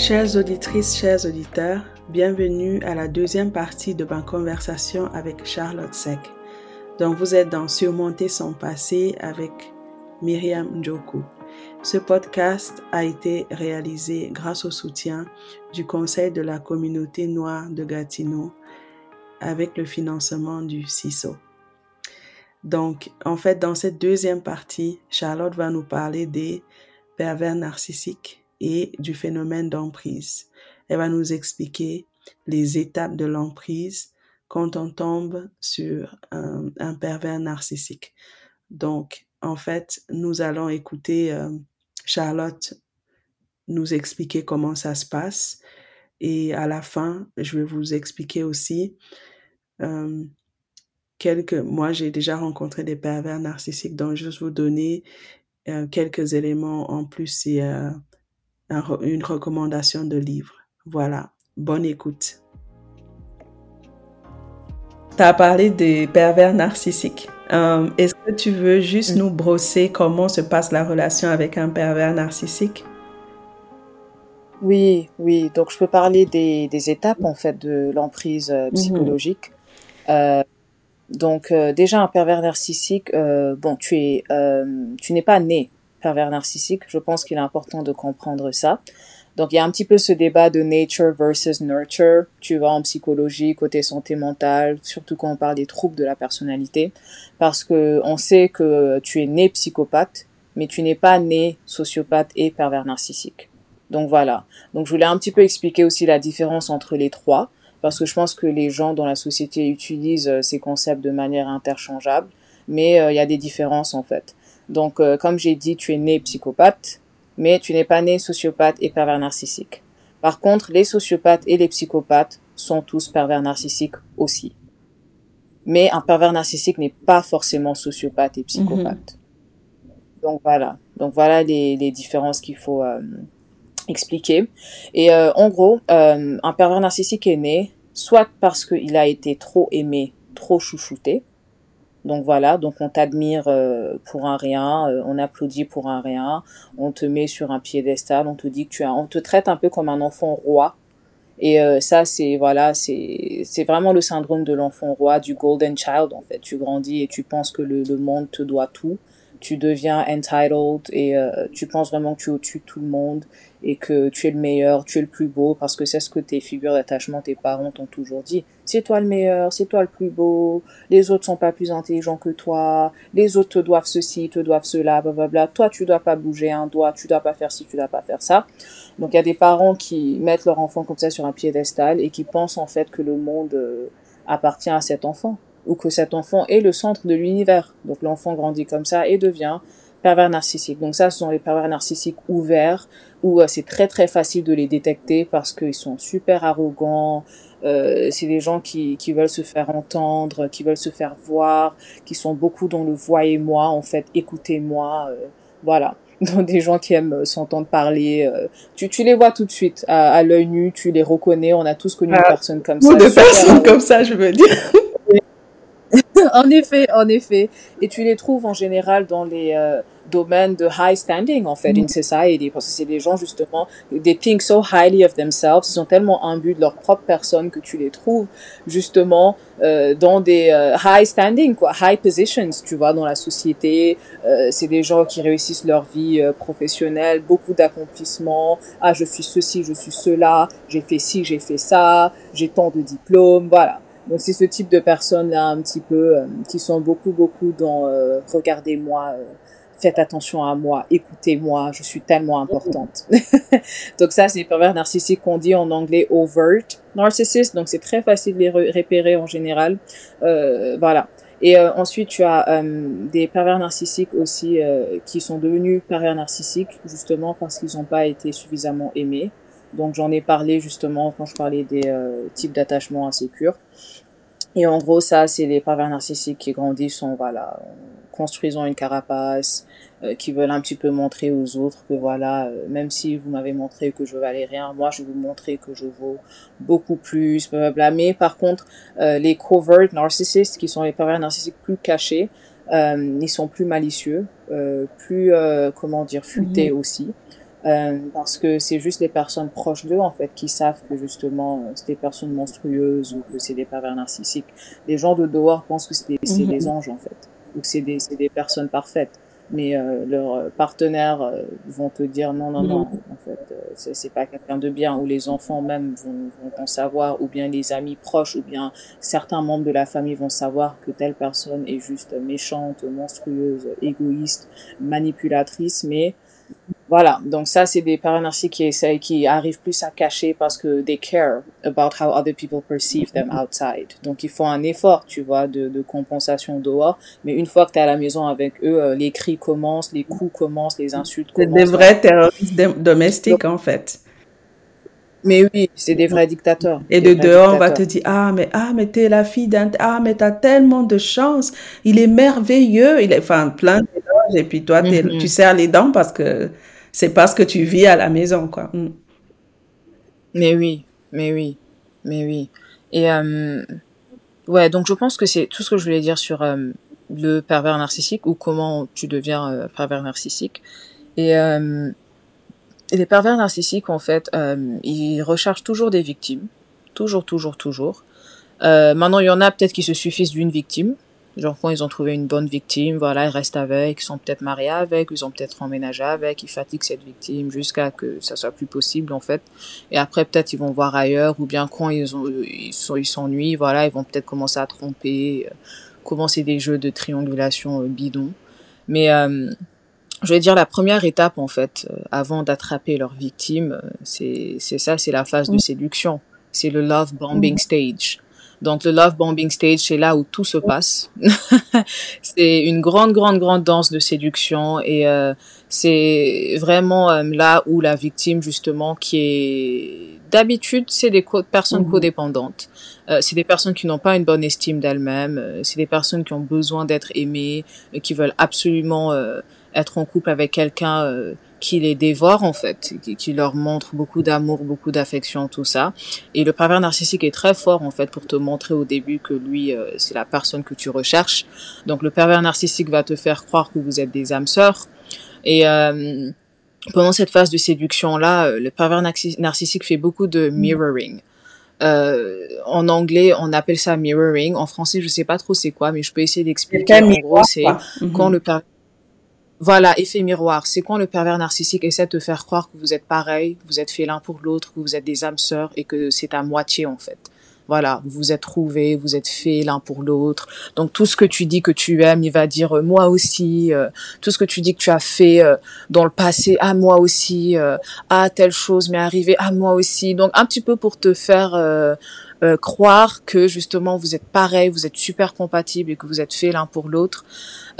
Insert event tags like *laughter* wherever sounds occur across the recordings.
Chères auditrices, chers auditeurs, bienvenue à la deuxième partie de ma conversation avec Charlotte Sec. Donc vous êtes dans Surmonter son passé avec Myriam Njoku. Ce podcast a été réalisé grâce au soutien du Conseil de la communauté noire de Gatineau avec le financement du CISO. Donc, en fait, dans cette deuxième partie, Charlotte va nous parler des pervers narcissiques et du phénomène d'emprise. Elle va nous expliquer les étapes de l'emprise quand on tombe sur un, pervers narcissique. Donc, en fait, nous allons écouter euh, Charlotte nous expliquer comment ça se passe. Et à la fin, je vais vous expliquer aussi euh, quelques... Moi, j'ai déjà rencontré des pervers narcissiques, donc je vais vous donner euh, quelques éléments en plus et une recommandation de livre. Voilà, bonne écoute. Tu as parlé des pervers narcissiques. Euh, est-ce que tu veux juste mm. nous brosser comment se passe la relation avec un pervers narcissique? Oui, oui. Donc je peux parler des, étapes en fait de l'emprise euh, mm-hmm. psychologique. Euh, donc déjà un pervers narcissique, bon, tu es, tu n'es pas né pervers narcissique. Je pense qu'il est important de comprendre ça. Donc il y a un petit peu ce débat de nature versus nurture, tu vois, en psychologie, côté santé mentale, surtout quand on parle des troubles de la personnalité, parce que on sait que tu es né psychopathe, mais tu n'es pas né sociopathe et pervers narcissique. Donc voilà. Donc je voulais un petit peu expliquer aussi la différence entre les trois, parce que je pense que les gens dans la société utilisent euh, ces concepts de manière interchangeable, mais euh, il y a des différences en fait. Donc euh, comme j'ai dit, tu es né psychopathe, mais tu n'es pas né sociopathe et pervers narcissique. Par contre, les sociopathes et les psychopathes sont tous pervers narcissiques aussi. Mais un pervers narcissique n'est pas forcément sociopathe et psychopathe. Mhm. Donc voilà. Donc voilà les, les différences qu'il faut euh, expliquer. Et euh, en gros, euh, un pervers narcissique est né soit parce qu'il a été trop aimé, trop chouchouté, donc voilà, donc on t'admire euh, pour un rien, euh, on applaudit pour un rien, on te met sur un piédestal, on te dit que tu as, on te traite un peu comme un enfant roi. Et euh, ça, c'est voilà, c'est c'est vraiment le syndrome de l'enfant roi, du golden child en fait. Tu grandis et tu penses que le, le monde te doit tout tu deviens entitled et euh, tu penses vraiment que tu es au-dessus de tout le monde et que tu es le meilleur, tu es le plus beau parce que c'est ce que tes figures d'attachement, tes parents t'ont toujours dit. C'est toi le meilleur, c'est toi le plus beau, les autres sont pas plus intelligents que toi, les autres te doivent ceci, te doivent cela, blablabla. Toi, tu dois pas bouger un doigt, tu dois pas faire ci, tu dois pas faire ça. Donc il y a des parents qui mettent leur enfant comme ça sur un piédestal et qui pensent en fait que le monde euh, appartient à cet enfant ou que cet enfant est le centre de l'univers. Donc l'enfant grandit comme ça et devient pervers narcissique. Donc ça, ce sont les pervers narcissiques ouverts, où euh, c'est très très facile de les détecter parce qu'ils sont super arrogants. Euh, c'est des gens qui, qui veulent se faire entendre, qui veulent se faire voir, qui sont beaucoup dans le voyez-moi, en fait, écoutez-moi, euh, voilà. *laughs* Donc des gens qui aiment s'entendre parler. Euh, tu, tu les vois tout de suite à, à l'œil nu, tu les reconnais. On a tous connu une personne comme ça. Des personnes comme ça, je veux dire. *laughs* *laughs* en effet, en effet. Et tu les trouves en général dans les euh, domaines de high standing, en fait, in mm. society, parce que c'est des gens, justement, they think so highly of themselves, ils sont tellement imbus de leur propre personne que tu les trouves, justement, euh, dans des euh, high standing, quoi, high positions, tu vois, dans la société. Euh, c'est des gens qui réussissent leur vie euh, professionnelle, beaucoup d'accomplissements. Ah, je suis ceci, je suis cela, j'ai fait ci, j'ai fait ça, j'ai tant de diplômes, voilà. Donc c'est ce type de personnes là un petit peu euh, qui sont beaucoup beaucoup dans euh, regardez-moi, euh, faites attention à moi, écoutez-moi, je suis tellement importante. *laughs* donc ça c'est les pervers narcissiques qu'on dit en anglais overt narcissist. Donc c'est très facile de les repérer en général. voilà. Et ensuite, tu as des pervers narcissiques aussi qui sont devenus pervers narcissiques justement parce qu'ils n'ont pas été suffisamment aimés. Donc j'en ai parlé justement quand je parlais des types d'attachement insécures. Et en gros, ça, c'est les pervers narcissiques qui grandissent en, voilà, construisant une carapace, euh, qui veulent un petit peu montrer aux autres que voilà, euh, même si vous m'avez montré que je valais rien, moi, je vais vous montrer que je vaux beaucoup plus, blablabla. Mais par contre, euh, les covert narcissists, qui sont les pervers narcissiques plus cachés, ils sont plus malicieux, plus, comment dire, futés mhm. aussi. Euh, parce que c'est juste les personnes proches d'eux en fait qui savent que justement euh, c'est des personnes monstrueuses ou que c'est des pervers narcissiques. Les gens de dehors pensent que c'est des, des anges en fait ou que c'est des, des personnes parfaites. Mais euh, leurs partenaires euh, vont te dire non, non, non, en fait, euh, c'est pas quelqu'un de bien, ou les enfants même vont, vont en savoir, ou bien les amis proches, ou bien certains membres de la famille vont savoir que telle personne est juste méchante, monstrueuse, égoïste, manipulatrice, mais voilà, donc ça, c'est des parents qui essayent, qui arrivent plus à cacher parce que they care about how other people perceive them outside. Donc, ils font un effort, tu vois, de, de compensation dehors. Mais une fois que tu es à la maison avec eux, euh, les cris commencent, les coups commencent, les insultes commencent. C'est des vrais terroristes domestiques, en fait. Mais oui, c'est des vrais dictateurs. Et de dehors, on va te dire, ah, mais, ah, mais t'es la fille d'un, ah, mais t'as tellement de chance. Il est merveilleux. Il est, enfin, plein d'éloges. Et puis toi, mm-hmm. tu serres les dents parce que c'est parce que tu vis à la maison, quoi. Mm. Mais oui, mais oui, mais oui. Et euh, ouais, donc je pense que c'est tout ce que je voulais dire sur euh, le pervers narcissique ou comment tu deviens euh, pervers narcissique. Et, euh, les pervers narcissiques, en fait, ils recherchent toujours des victimes, toujours, toujours, toujours. maintenant, il y en a peut-être qui se suffisent d'une victime, Genre quand ils ont trouvé une bonne victime, voilà, ils restent avec, ils sont peut-être mariés avec, ils ont peut-être emménagé avec, ils fatiguent cette victime jusqu'à que ça soit plus possible en fait. Et après peut-être ils vont voir ailleurs ou bien quand ils ont ils sont ils s'ennuient, voilà, ils vont peut-être commencer à tromper, euh, commencer des jeux de triangulation euh, bidon. Mais euh, je vais dire la première étape en fait avant d'attraper leur victime, c'est c'est ça, c'est la phase de séduction. C'est le love bombing stage. Donc le love bombing stage, c'est là où tout se passe. *laughs* c'est une grande, grande, grande danse de séduction et euh, c'est vraiment euh, là où la victime justement qui est d'habitude c'est des personnes mhm. codépendantes. Euh, c'est des personnes qui n'ont pas une bonne estime d'elles-mêmes. Euh, c'est des personnes qui ont besoin d'être aimées, qui veulent absolument être en couple avec quelqu'un qui les dévore en fait, qui, leur montre beaucoup d'amour, beaucoup d'affection, tout ça. Et le pervers narcissique est très fort en fait pour te montrer au début que lui euh, c'est la personne que tu recherches. Donc le pervers narcissique va te faire croire que vous êtes des âmes sœurs. Et euh, pendant cette phase de séduction là, euh, le pervers narcissique fait beaucoup de mirroring. Euh, en anglais, on appelle ça mirroring. En français, je sais pas trop c'est quoi, mais je peux essayer d'expliquer. En gros, c'est quand mhm. le pervers voilà, effet miroir. C'est quand le pervers narcissique essaie de te faire croire que vous êtes pareil, vous êtes fait l'un pour l'autre, que vous êtes des âmes sœurs et que c'est à moitié en fait. Voilà, vous vous êtes trouvés, vous êtes fait l'un pour l'autre. Donc tout ce que tu dis que tu aimes, il va dire euh, moi aussi. Euh, tout ce que tu dis que tu as fait euh, dans le passé, à ah, moi aussi. ah telle chose m'est arrivée, à ah, moi aussi. Donc un petit peu pour te faire croire que justement vous êtes pareil, vous êtes super compatibles et que vous êtes fait l'un pour l'autre.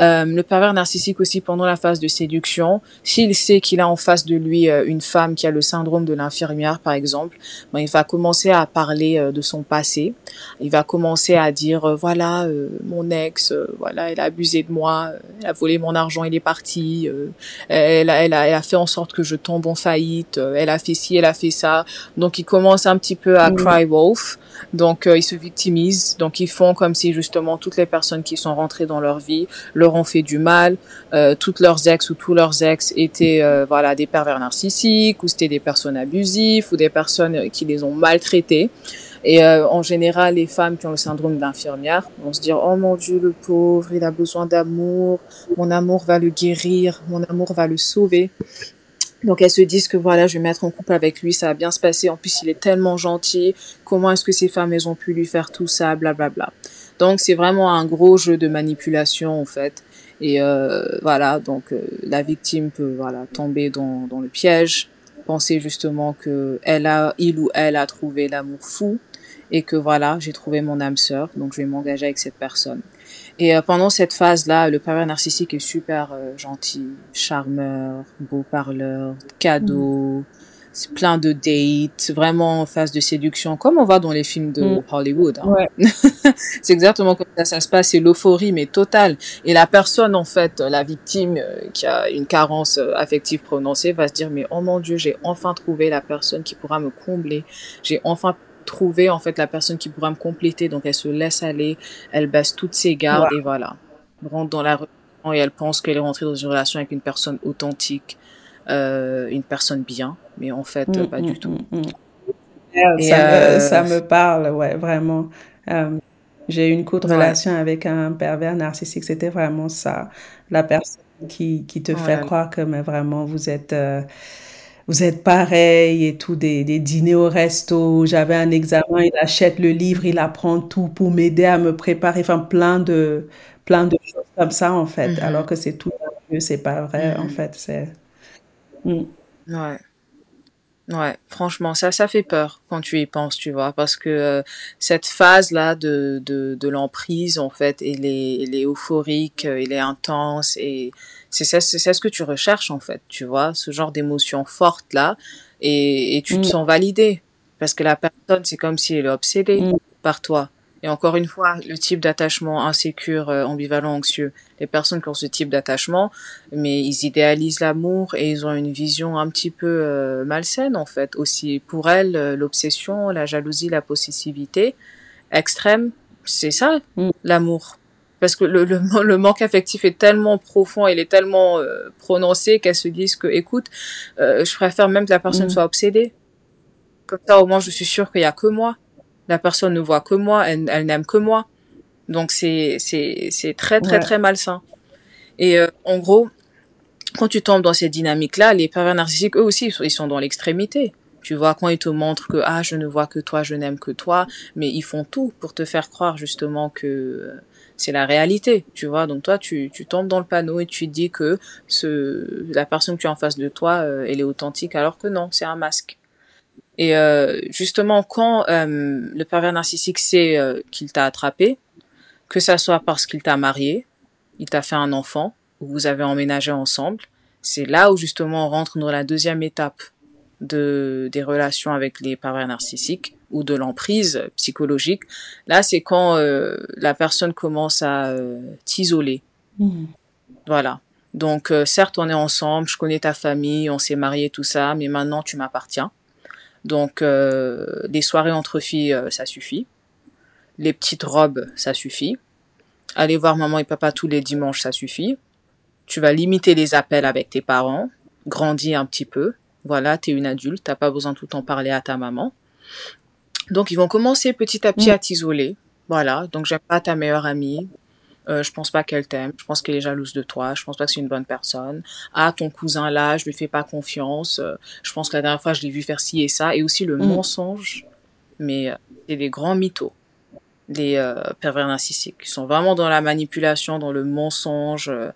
Euh, le pervers narcissique aussi pendant la phase de séduction, s'il sait qu'il a en face de lui euh, une femme qui a le syndrome de l'infirmière par exemple, ben, il va commencer à parler euh, de son passé. Il va commencer à dire voilà mon ex, voilà elle a abusé de moi, elle a volé mon argent, il est parti, elle a, elle, a, elle, a, fait en sorte que je tombe en faillite, elle a fait ci, elle a fait ça. Donc il commence un petit peu à cry wolf. Donc ils se victimisent. Donc ils font comme si justement toutes les personnes qui sont rentrées dans leur vie leur ont fait du mal, euh, toutes leurs ex ou tous leurs ex étaient euh, voilà des pervers narcissiques ou c'était des personnes abusives ou des personnes qui les ont maltraités. Et euh, en général, les femmes qui ont le syndrome d'infirmière vont se dire oh mon Dieu le pauvre, il a besoin d'amour, mon amour va le guérir, mon amour va le sauver. Donc elles se disent que voilà, je vais mettre en couple avec lui, ça va bien se passer. En plus, il est tellement gentil. Comment est-ce que ces femmes elles ont pu lui faire tout ça, blablabla. Bla, bla. Donc c'est vraiment un gros jeu de manipulation en fait. Et euh, voilà, donc euh, la victime peut voilà tomber dans, dans le piège, penser justement que elle a, il ou elle a trouvé l'amour fou et que voilà, j'ai trouvé mon âme sœur, donc je vais m'engager avec cette personne. Et euh, pendant cette phase-là, le pervers narcissique est super euh, gentil, charmeur, beau parleur, cadeau, plein de dates, vraiment en phase de séduction, comme on voit dans les films de mm. Hollywood. Hein. Ouais. *laughs* c'est exactement comme ça ça se passe, c'est l'euphorie mais totale. Et la personne en fait, la victime euh, qui a une carence euh, affective prononcée va se dire mais oh mon dieu, j'ai enfin trouvé la personne qui pourra me combler, j'ai enfin trouvé en fait la personne qui pourra me compléter. Donc elle se laisse aller, elle baisse toutes ses gardes et voilà, rentre dans la relation et elle pense qu'elle est rentrée dans une relation avec une personne authentique une personne bien, mais en fait, pas du tout. Ça, me, ça, me, parle, ouais, vraiment. J'ai eu une courte relation avec un pervers narcissique, c'était vraiment ça. La personne qui, qui te fait croire que mais vraiment vous êtes vous êtes pareil et tout, des, des dîners au resto. J'avais un examen, il achète le livre, il apprend tout pour m'aider à me préparer. Enfin, plein de, plein de choses comme ça, en fait. Mm-hmm. Alors que c'est tout c'est pas vrai, en mm-hmm. fait. C'est. Mm. Ouais. Ouais, franchement, ça, ça fait peur quand tu y penses, tu vois, parce que euh, cette phase-là de, de, de l'emprise, en fait, elle est, elle est euphorique, elle est intense, et c'est ça, c'est ce que tu recherches en fait, tu vois, ce genre d'émotion forte là, et, et tu te mm. sens validé parce que la personne, c'est comme si elle est obsédée mm. par toi. Et encore une fois, le type d'attachement insécure, euh, ambivalent, anxieux, les personnes qui ont ce type d'attachement, mais ils idéalisent l'amour et ils ont une vision un petit peu euh, malsaine en fait. Aussi pour elles, euh, l'obsession, la jalousie, la possessivité extrême, c'est ça mm. l'amour parce que le, le, *laughs* manque affectif est tellement profond, il est tellement euh, prononcé qu'elles se disent que, écoute, euh, je préfère même que la personne mm. soit obsédée. Comme ça, au moins, je suis sûre qu'il y a que moi. La personne ne voit que moi, elle, elle n'aime que moi. Donc c'est c'est c'est très très très malsain. Et euh, en gros, quand tu tombes dans cette dynamique-là, les pervers narcissiques eux aussi ils sont dans l'extrémité. Tu vois, quand ils te montrent que ah je ne vois que toi, je n'aime que toi, mais ils font tout pour te faire croire justement que c'est la réalité, tu vois. Donc toi, tu, tu tombes dans le panneau et tu dis que ce, la personne que tu as en face de toi, euh, elle est authentique, alors que non, c'est un masque. Et euh, justement, quand euh, le pervers narcissique sait qu'il t'a attrapé, que ça soit parce qu'il t'a marié, il t'a fait un enfant, ou vous avez emménagé ensemble, c'est là où justement on rentre dans la deuxième étape de des relations avec les pervers narcissiques ou de l'emprise psychologique. Là, c'est quand euh, la personne commence à euh, t'isoler. Mmh. Voilà. Donc, euh, certes, on est ensemble, je connais ta famille, on s'est mariés, tout ça, mais maintenant, tu m'appartiens. Donc, les soirées entre filles, ça suffit. Les petites robes, ça suffit. Aller voir maman et papa tous les dimanches, ça suffit. Tu vas limiter les appels avec tes parents, grandir un petit peu. Voilà, t'es une adulte, t'as pas besoin de tout en parler à ta maman. Donc ils vont commencer petit à petit mm. à t'isoler. Voilà, donc j'aime pas ta meilleure amie. Euh, je pense pas qu'elle t'aime. Je pense qu'elle est jalouse de toi. Je pense pas que c'est une bonne personne. Ah, ton cousin là, je lui fais pas confiance. Euh, je pense que la dernière fois, je l'ai vu faire ci et ça. Et aussi le mm. mensonge. Mais euh, c'est des grands mythos les euh, pervers narcissiques. Ils sont vraiment dans la manipulation, dans le mensonge, euh,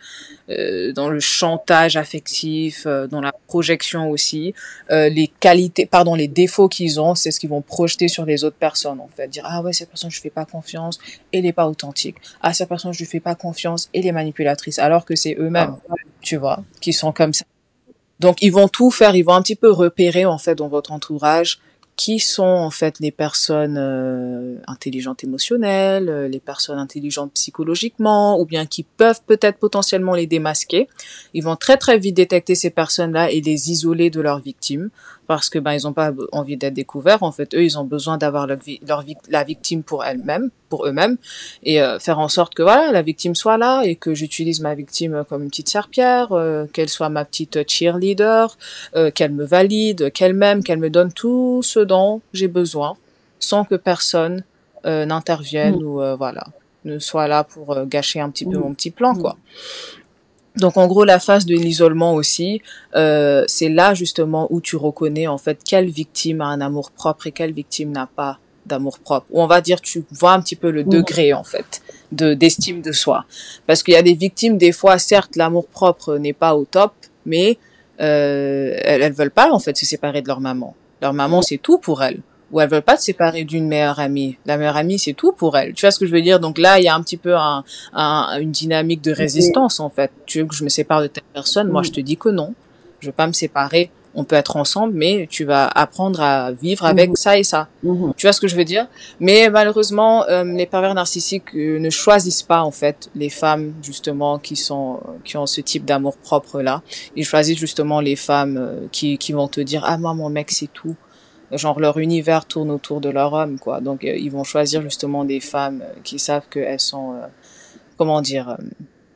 euh dans le chantage affectif, euh, dans la projection aussi. les qualités, pardon, les défauts qu'ils ont, c'est ce qu'ils vont projeter sur les autres personnes. En fait, dire ah ouais cette personne je fais pas confiance, elle est pas authentique. Ah cette personne je lui fais pas confiance, elle est manipulatrice, alors que c'est eux-mêmes, ah, tu vois, qui sont comme ça. Donc ils vont tout faire, ils vont un petit peu repérer en fait dans votre entourage qui sont en fait les personnes euh, intelligentes émotionnelles, euh, les personnes intelligentes psychologiquement, ou bien qui peuvent peut-être potentiellement les démasquer. Ils vont très très vite détecter ces personnes-là et les isoler de leurs victimes parce que ben ils ont pas envie d'être découverts. En fait, eux, ils ont besoin d'avoir leur, leur la victime pour elle-même, pour eux-mêmes, et euh, faire en sorte que voilà la victime soit là et que j'utilise ma victime comme une petite serpillère, euh, qu'elle soit ma petite cheerleader, euh, qu'elle me valide, qu'elle m'aime, qu'elle me donne tout ce dont j'ai besoin, sans que personne n'intervienne mm. ou voilà ne soit là pour gâcher un petit peu mm. mon petit plan, quoi. Donc en gros la phase de l'isolement aussi, euh, c'est là justement où tu reconnais en fait quelle victime a un amour propre et quelle victime n'a pas d'amour propre. Ou on va dire tu vois un petit peu le degré en fait de d'estime de soi. Parce qu'il y a des victimes des fois certes l'amour propre n'est pas au top, mais euh, elles, elles veulent pas en fait se séparer de leur maman. Leur maman c'est tout pour elles ou elles veulent pas se séparer d'une meilleure amie. La meilleure amie, c'est tout pour elles. Tu vois ce que je veux dire? Donc là, il y a un petit peu un, une dynamique de résistance en fait. Tu veux que je me sépare de telle personne? Moi, je te dis que non. Je veux pas me séparer. On peut être ensemble, mais tu vas apprendre à vivre avec mhm. ça et ça. Mhm. Tu vois ce que je veux dire? Mais malheureusement, euh, les pervers narcissiques euh, ne choisissent pas en fait les femmes justement qui sont qui ont ce type d'amour propre là. Ils choisissent justement les femmes euh, qui qui vont te dire ah moi mon mec c'est tout genre leur univers tourne autour de leur homme quoi donc euh, ils vont choisir justement des femmes euh, qui savent qu'elles sont euh, comment dire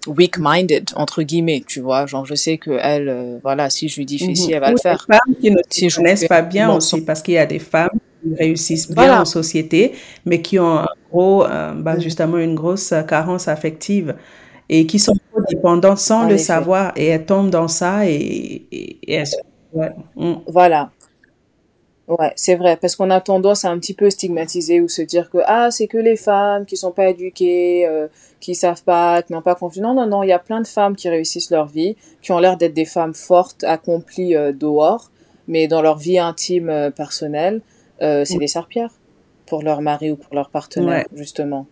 weak-minded entre guillemets, tu vois. Genre, je sais que elle, voilà, si je lui dis fais ci, elle va le faire. des femmes qui ne Si connaissent pas bien aussi, parce qu'il y a des femmes qui réussissent bien Voilà. en société, mais qui ont un gros, euh, bah, Mhm. justement une grosse carence affective et qui sont trop dépendantes sans En le effet. savoir et elles tombent dans ça et, et, et elles se- ouais. Mm. Voilà. Ouais, c'est vrai, parce qu'on a tendance à un petit peu stigmatiser ou se dire que ah, c'est que les femmes qui sont pas éduquées, euh, qui savent pas, qui n'ont pas confiance. Non, non, non, il y a plein de femmes qui réussissent leur vie, qui ont l'air d'être des femmes fortes, accomplies euh, dehors, mais dans leur vie intime euh, personnelle, euh, c'est des serpillères pour leur mari ou pour leur partenaire, justement.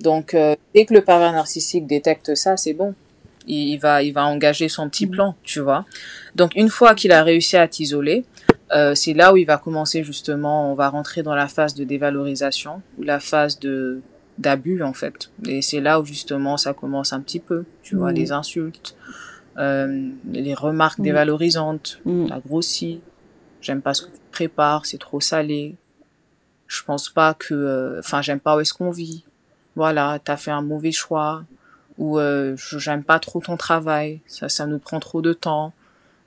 Donc, euh, dès que le pervers narcissique détecte ça, c'est bon. Il, il va, il va engager son petit plan, tu vois. Donc, une fois qu'il a réussi à t'isoler, euh, c'est là où il va commencer justement, on va rentrer dans la phase de dévalorisation ou la phase de d'abus en fait. Et c'est là où justement ça commence un petit peu, tu vois, Mhm. les insultes, euh, les remarques Mhm. dévalorisantes, Mm. t'as grossi, j'aime pas ce que tu prépares, c'est trop salé, je pense pas que, euh, enfin j'aime pas où est-ce qu'on vit, voilà, t'as fait un mauvais choix, ou euh, je- j'aime pas trop ton travail, ça, ça nous prend trop de temps.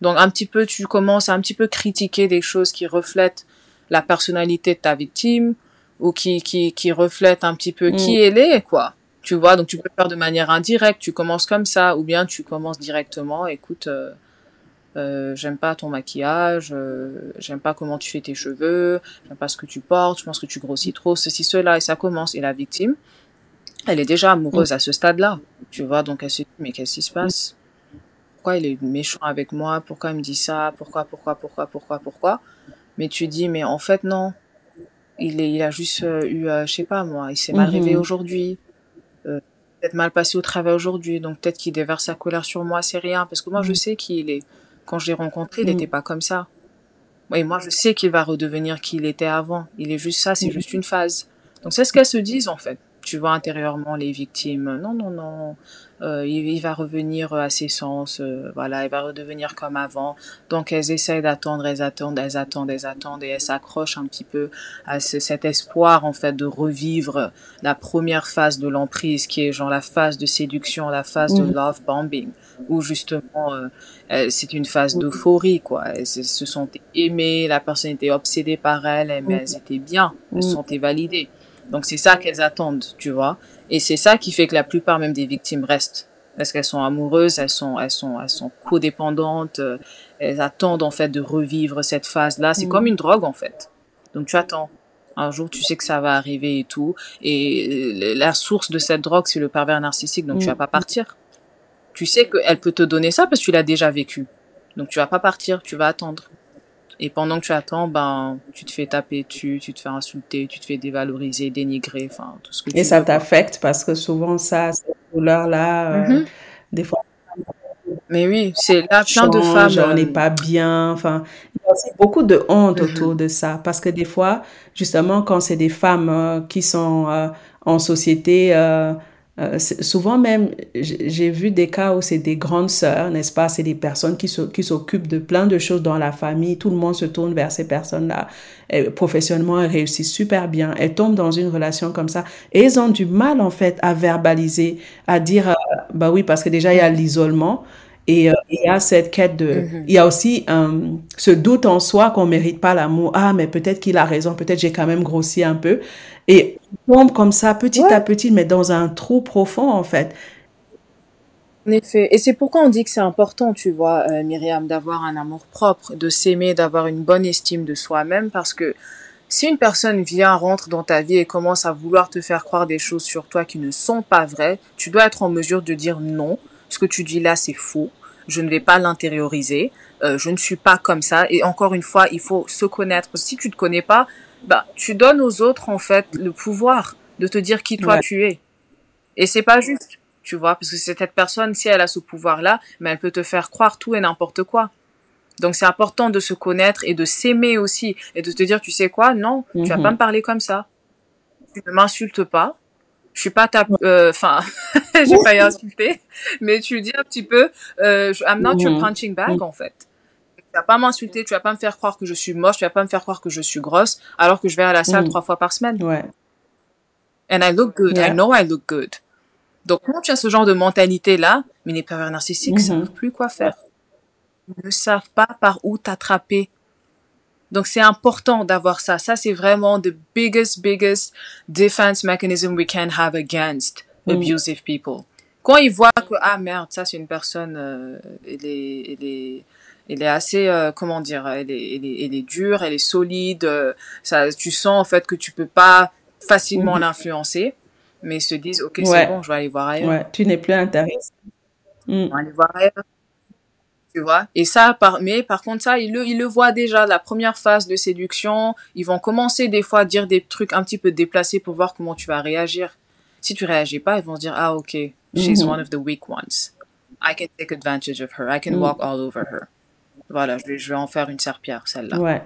Donc un petit peu, tu commences à un petit peu critiquer des choses qui reflètent la personnalité de ta victime ou qui qui qui reflètent un petit peu Mm. qui elle est, quoi. Tu vois, donc tu peux faire de manière indirecte, tu commences comme ça, ou bien tu commences directement, écoute, euh, euh, j'aime pas ton maquillage, euh, j'aime pas comment tu fais tes cheveux, j'aime pas ce que tu portes, je pense que tu grossis trop, ceci, cela, et ça commence. Et la victime, elle est déjà amoureuse à ce stade-là, tu vois, donc elle se dit, mais qu'est-ce qui se passe? Pourquoi il est méchant avec moi Pourquoi il me dit ça Pourquoi, pourquoi, pourquoi, pourquoi, pourquoi Mais tu dis, mais en fait, non. Il, est, il a juste euh, eu, euh, je sais pas moi, il s'est mal Mhm. réveillé aujourd'hui, euh, peut-être mal passé au travail aujourd'hui, donc peut-être qu'il déverse sa colère sur moi, c'est rien, parce que moi je Mhm. sais qui il est. Quand je l'ai rencontré, il Mhm. n'était pas comme ça. Et moi je sais qu'il va redevenir qui il était avant. Il est juste ça, c'est Mhm. juste une phase. Donc c'est ce qu'elles se disent en fait. Tu vois intérieurement les victimes. Non, non, non. Euh, il, il va revenir à ses sens. euh, voilà, il va redevenir comme avant. Donc elles essayent d'attendre, elles attendent, elles attendent, elles attendent et elles s'accrochent un petit peu à ce- cet espoir en fait de revivre la première phase de l'emprise qui est genre la phase de séduction, la phase de love bombing où justement euh, euh, c'est une phase d'euphorie quoi. Elles se sont aimées, la personne était obsédée par elles, mais elles étaient bien, elles se sentaient validées. Donc c'est ça qu'elles attendent, tu vois. Et c'est ça qui fait que la plupart même des victimes restent parce qu'elles sont amoureuses, elles sont elles sont elles sont codépendantes, euh, elles attendent en fait de revivre cette phase là, c'est Mhm. comme une drogue en fait. Donc tu attends. Un jour, tu sais que ça va arriver et tout. Et euh, la source de cette drogue, c'est le pervers narcissique. Donc, tu Mm. vas pas partir. Tu sais qu'elle peut te donner ça parce que tu l'as déjà vécu. Donc, tu vas pas partir. Tu vas attendre. Et pendant que tu attends, ben, tu te fais taper dessus, tu te fais insulter, tu te fais dévaloriser, dénigrer, enfin, tout ce que tu Et ça t'affecte parce que souvent, ça, cette douleur-là, euh, Mhm. des fois, Mais oui, c'est là plein de femmes. on n'est euh, pas bien. Enfin, il y a aussi beaucoup de honte Mhm. autour de ça parce que des fois, justement, quand c'est des femmes euh, qui sont euh, en société, euh, souvent même, j'ai vu des cas où c'est des grandes sœurs, n'est-ce pas? C'est des personnes qui s'o- qui s'occupent de plein de choses dans la famille. Tout le monde se tourne vers ces personnes-là. Professionnellement, elles réussissent super bien. Elles tombent dans une relation comme ça. Et elles ont du mal, en fait, à verbaliser, à dire, euh, bah oui, parce que déjà, il y a l'isolement. Et euh, il y a cette quête de... Mhm. Il y a aussi euh, ce doute en soi qu'on mérite pas l'amour. Ah, mais peut-être qu'il a raison, peut-être j'ai quand même grossi un peu. Et on tombe comme ça, petit Ouais. à petit, mais dans un trou profond, en fait. En effet. Et c'est pourquoi on dit que c'est important, tu vois, euh, Myriam, d'avoir un amour propre, de s'aimer, d'avoir une bonne estime de soi-même, parce que si une personne vient, rentre dans ta vie et commence à vouloir te faire croire des choses sur toi qui ne sont pas vraies, tu dois être en mesure de dire non, ce que tu dis là, c'est faux, je ne vais pas l'intérioriser, euh, je ne suis pas comme ça. Et encore une fois, il faut se connaître. Si tu te connais pas, bah, tu donnes aux autres, en fait, le pouvoir de te dire qui toi Ouais. tu es. Et c'est pas juste, tu vois, parce que cette personne, si elle a ce pouvoir-là, mais elle peut te faire croire tout et n'importe quoi. Donc c'est important de se connaître et de s'aimer aussi et de te dire, tu sais quoi, non, tu vas Mhm. pas me parler comme ça. Tu ne m'insultes pas. Je suis pas ta, euh, enfin, *laughs* j'ai pas y insulter, mais tu dis un petit peu, euh, I'm not your Mhm. punching bag Mhm. en fait. Tu vas pas m'insulter, tu vas pas me faire croire que je suis moche, tu vas pas me faire croire que je suis grosse, alors que je vais à la salle Mhm. trois fois par semaine. Ouais. And I look good. I know I look good. Donc, quand tu as ce genre de mentalité-là, Mais les pervers narcissiques ne savent plus quoi faire. Ils ne savent pas par où t'attraper. Donc c'est important d'avoir ça. Ça c'est vraiment the biggest, biggest defense mechanism we can have against mm. abusive people. Quand ils voient que ah merde, ça c'est une personne, euh, elle est, elle est, elle est assez, euh, comment dire, elle est, elle est, elle est dure, elle est solide. Euh, ça, tu sens en fait que tu peux pas facilement mm. l'influencer, mais ils se disent ok c'est bon, je vais aller voir ailleurs. Ouais, tu n'es plus intéressé. Mm. aller voir ailleurs tu vois. Et ça, par, mais par contre, ça, ils le, ils le voient déjà, la première phase de séduction. Ils vont commencer des fois à dire des trucs un petit peu déplacés pour voir comment tu vas réagir. Si tu réagis pas, ils vont dire, ah, ok, she's mm-hmm. one of the weak ones. I can take advantage of her. I can mm. walk all over her. Voilà, je vais, je vais en faire une serpillère, celle-là. Ouais.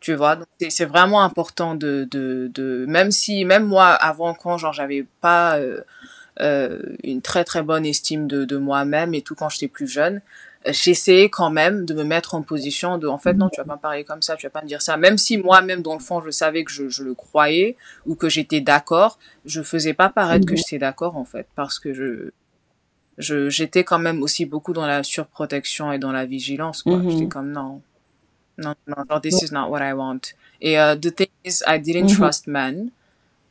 Tu vois, c'est vraiment important de, de, de, même si, même moi, avant, quand, genre, j'avais pas, euh, une très très bonne estime de, de moi-même et tout quand j'étais plus jeune. Euh, j'essayais quand même de me mettre en position de en fait non tu vas pas me parler comme ça tu vas pas me dire ça. Même si moi-même dans le fond je savais que je, je le croyais ou que j'étais d'accord je faisais pas paraître que mhm. j'étais d'accord en fait parce que je je j'étais quand même aussi beaucoup dans la surprotection et dans la vigilance quoi. Mhm. j'étais comme non. Non non this is not what I want. Et uh, the thing is I didn't mhm. trust men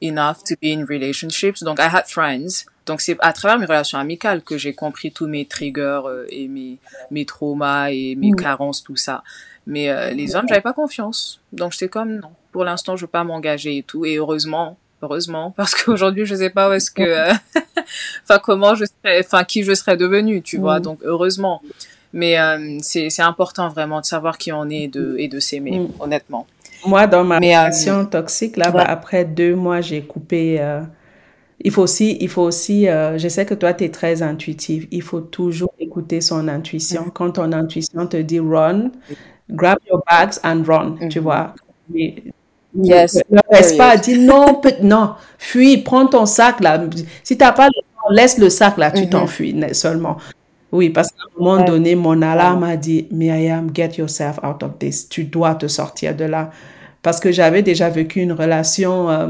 enough to be in relationships. Donc I had friends donc c'est à travers mes relations amicales que j'ai compris tous mes triggers euh, et mes, mes traumas et mes carences, tout ça. Mais euh, les hommes, j'avais pas confiance. Donc j'étais comme non, pour l'instant, je veux pas m'engager et tout. Et heureusement, heureusement, *laughs* parce qu'aujourd'hui, je sais pas où est-ce que, euh, *laughs* enfin comment je serais, enfin qui je serais devenue, tu vois. Donc heureusement. Mais c'est c'est important vraiment de savoir qui on est et de et de s'aimer, mm. honnêtement. Moi, dans ma relation toxique, là, bah, après deux mois, j'ai coupé il faut aussi, il faut aussi euh, je sais que toi, tu es très intuitive. Il faut toujours écouter son intuition. Quand ton intuition te dit run, grab your bags and run, tu mm-hmm. vois. yes. Ne reste pas dire non, non, fuis, prends ton sac là. Si tu n'as pas le temps, laisse le sac là, tu mm-hmm. t'enfuis seulement. Oui, parce qu'à un moment donné, mon alarme a dit, Myriam, get yourself out of this. Tu dois te sortir de là. Parce que j'avais déjà vécu une relation euh,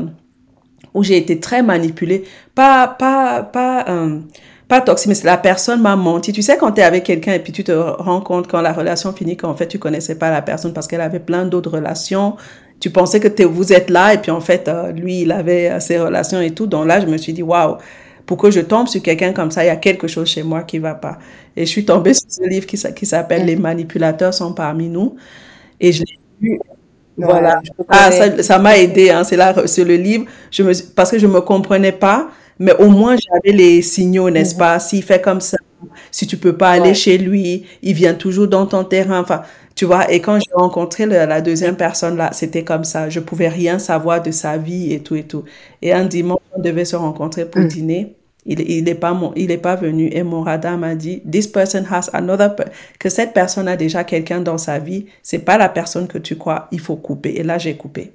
où j'ai été très manipulée. Pas, pas, pas, euh, pas toxique, mais la personne m'a menti. Tu sais, quand tu es avec quelqu'un et puis tu te rends compte quand la relation finit qu'en fait tu connaissais pas la personne parce qu'elle avait plein d'autres relations. Tu pensais que vous êtes là et puis en fait, euh, lui, il avait euh, ses relations et tout. Donc là, je me suis dit, waouh, pour que je tombe sur quelqu'un comme ça, il y a quelque chose chez moi qui va pas. Et je suis tombée sur ce livre qui, qui s'appelle Les manipulateurs sont parmi nous. Et je l'ai lu voilà. Ah, ça, m'a aidé, hein. C'est là, sur le livre. Je me, parce que je me comprenais pas, mais au moins j'avais les signaux, n'est-ce mhm. pas? S'il fait comme ça, si tu peux pas aller chez lui, il vient toujours dans ton terrain. Enfin, tu vois. Et quand j'ai rencontré la deuxième personne là, c'était comme ça. Je pouvais rien savoir de sa vie et tout et tout. Et un dimanche, on devait se rencontrer pour mm. dîner. Il, il est pas mon, il est pas venu et mon radar m'a dit, this person has another, que cette personne a déjà quelqu'un dans sa vie. C'est pas la personne que tu crois. Il faut couper. Et là, j'ai coupé.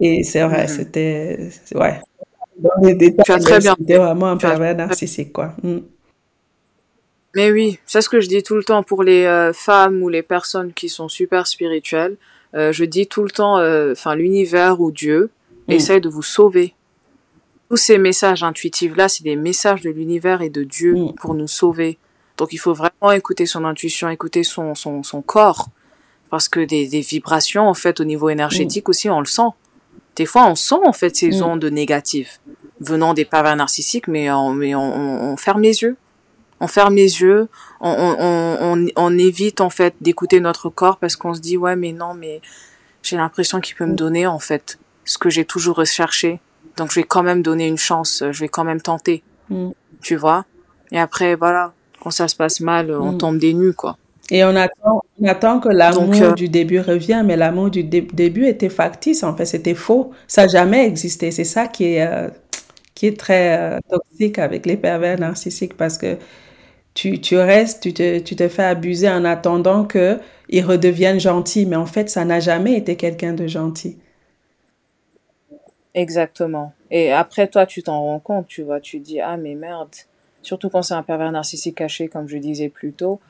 Et c'est vrai, mm-hmm. c'était, ouais. tu as très bien. C'était vraiment un pervers narcissique, quoi. Mm. Mais oui, c'est ce que je dis tout le temps pour les euh, femmes ou les personnes qui sont super spirituelles. Euh, je dis tout le temps, euh, enfin, l'univers ou Dieu mm. essaie de vous sauver tous ces messages intuitifs-là, c'est des messages de l'univers et de Dieu mm. pour nous sauver. Donc il faut vraiment écouter son intuition, écouter son, son, son corps. Parce que des, des vibrations, en fait, au niveau énergétique aussi, on le sent. Des fois, on sent, en fait, ces mm. ondes négatives venant des pervers narcissiques, mais on, mais on, on, ferme les yeux. On ferme les yeux, on, on, on évite, en fait, d'écouter notre corps parce qu'on se dit, ouais, mais non, mais j'ai l'impression qu'il peut me mm. donner, en fait, ce que j'ai toujours recherché. Donc je vais quand même donner une chance, je vais quand même tenter. Mm. Tu vois? Et après, voilà, quand ça se passe mal, on mm. tombe des nues, quoi. Et on attend, on attend que l'amour euh, du début revienne, mais l'amour du début était factice, en fait, c'était faux. Ça n'a jamais existé. C'est ça qui est, euh, qui est très euh, toxique avec les pervers narcissiques parce que tu, tu restes, tu te, tu te fais abuser en attendant qu'ils redeviennent gentils, mais en fait, ça n'a jamais été quelqu'un de gentil. Exactement. Et après, toi, tu t'en rends compte, tu vois, tu dis, ah, mais merde. Surtout quand c'est un pervers narcissique caché, comme je disais plus tôt,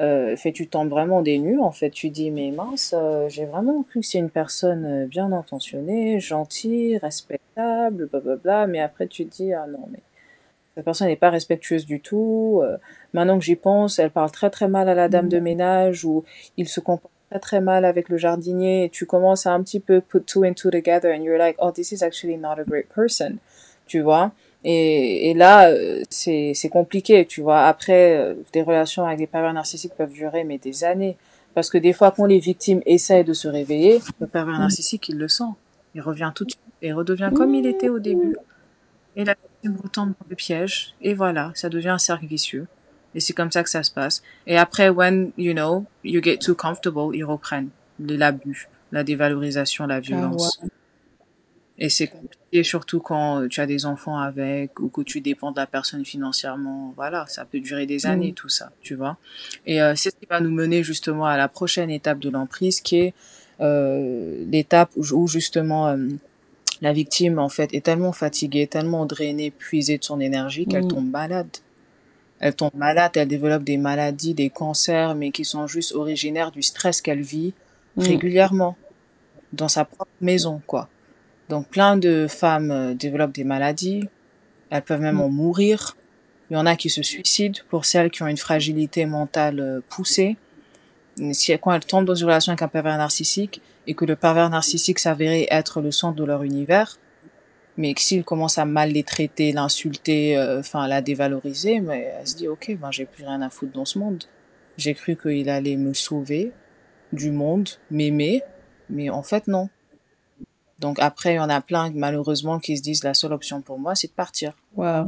euh, fait, tu tombes vraiment des nues, en fait. Tu dis, mais mince, euh, j'ai vraiment cru que c'est une personne euh, bien intentionnée, gentille, respectable, blablabla. Mais après, tu dis, ah non, mais Cette personne n'est pas respectueuse du tout. Euh, maintenant que j'y pense, elle parle très très mal à la dame de ménage ou il se comporte très très mal avec le jardinier et tu commences à un petit peu put two and two together and you're like, oh, this is actually not a great person. Tu vois? Et, et là, euh, c'est compliqué, tu vois. Après, euh, des relations avec des pervers narcissiques peuvent durer, mais des années. Parce que des fois, quand les victimes essayent de se réveiller, le pervers narcissique, il le sent. Il revient tout de suite et redevient comme il était au début. Et la victime retombe dans le piège. Et voilà, ça devient un cercle vicieux. Et c'est comme ça que ça se passe. Et après, when, you know, you get too comfortable, ils reprennent l'abus, la dévalorisation, la violence. Ah, et c'est compliqué, surtout quand tu as des enfants avec ou que tu dépends de la personne financièrement. Voilà, ça peut durer des années, tout ça, tu vois. Et euh, c'est ce qui va nous mener justement à la prochaine étape de l'emprise, qui est euh, l'étape où, justement euh, la victime, en fait, est tellement fatiguée, tellement drainée, puisée de son énergie qu'elle tombe malade. Elle tombe malade, elle développe des maladies, des cancers, mais qui sont juste originaires du stress qu'elle vit régulièrement dans sa propre maison, quoi. Donc plein de femmes euh, développent des maladies, elles peuvent même en mourir. Il y en a qui se suicident pour celles qui ont une fragilité mentale euh, poussée. Si, quand elles tombent dans une relation avec un pervers narcissique et que le pervers narcissique s'avérait être le centre de leur univers, mais s'il commence à mal les traiter, l'insulter, euh, enfin la dévaloriser, mais elle se dit ok, ben j'ai plus rien à foutre dans ce monde. J'ai cru qu'il allait me sauver du monde, m'aimer, mais en fait non. Donc après, il y en a plein malheureusement qui se disent la seule option pour moi, c'est de partir. Wow.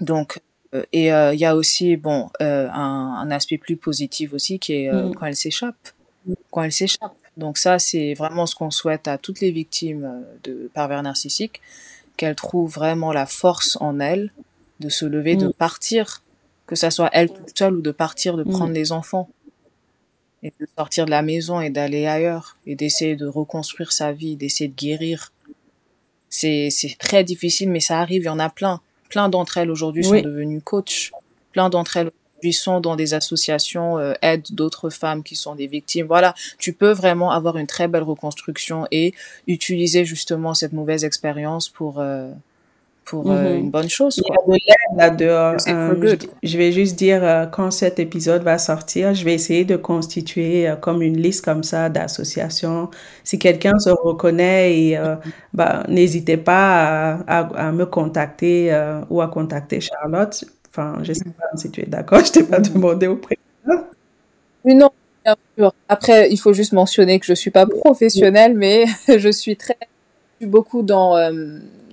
Donc euh, et euh, il y a aussi bon euh, un, un, aspect plus positif aussi qui est mm. quand elle s'échappe, quand elle s'échappe. Donc ça, c'est vraiment ce qu'on souhaite à toutes les victimes de pervers narcissiques, qu'elles trouvent vraiment la force en elles de se lever, de mm. partir, que ça soit elle toute seule ou de partir, de mm. prendre les enfants et de sortir de la maison et d'aller ailleurs et d'essayer de reconstruire sa vie, d'essayer de guérir. C'est, c'est très difficile, mais ça arrive, il y en a plein. Plein d'entre elles aujourd'hui sont devenues coachs. Plein d'entre elles sont dans des associations, euh, aident d'autres femmes qui sont des victimes. Voilà, tu peux vraiment avoir une très belle reconstruction et utiliser justement cette mauvaise expérience pour... Euh, pour euh, mm-hmm. une bonne chose. Quoi. Il y a de l'aide là-dehors. Euh, je, vais juste dire, quand cet épisode va sortir, je vais essayer de constituer comme une liste comme ça d'associations. Si quelqu'un se reconnaît, et, bah, n'hésitez pas à, à, me contacter ou à contacter Charlotte. Enfin, je ne sais pas si tu es d'accord, je ne t'ai pas demandé au. Oui, non, bien sûr. Après, il faut juste mentionner que je ne suis pas professionnelle, mais *laughs* je suis très, je suis beaucoup dans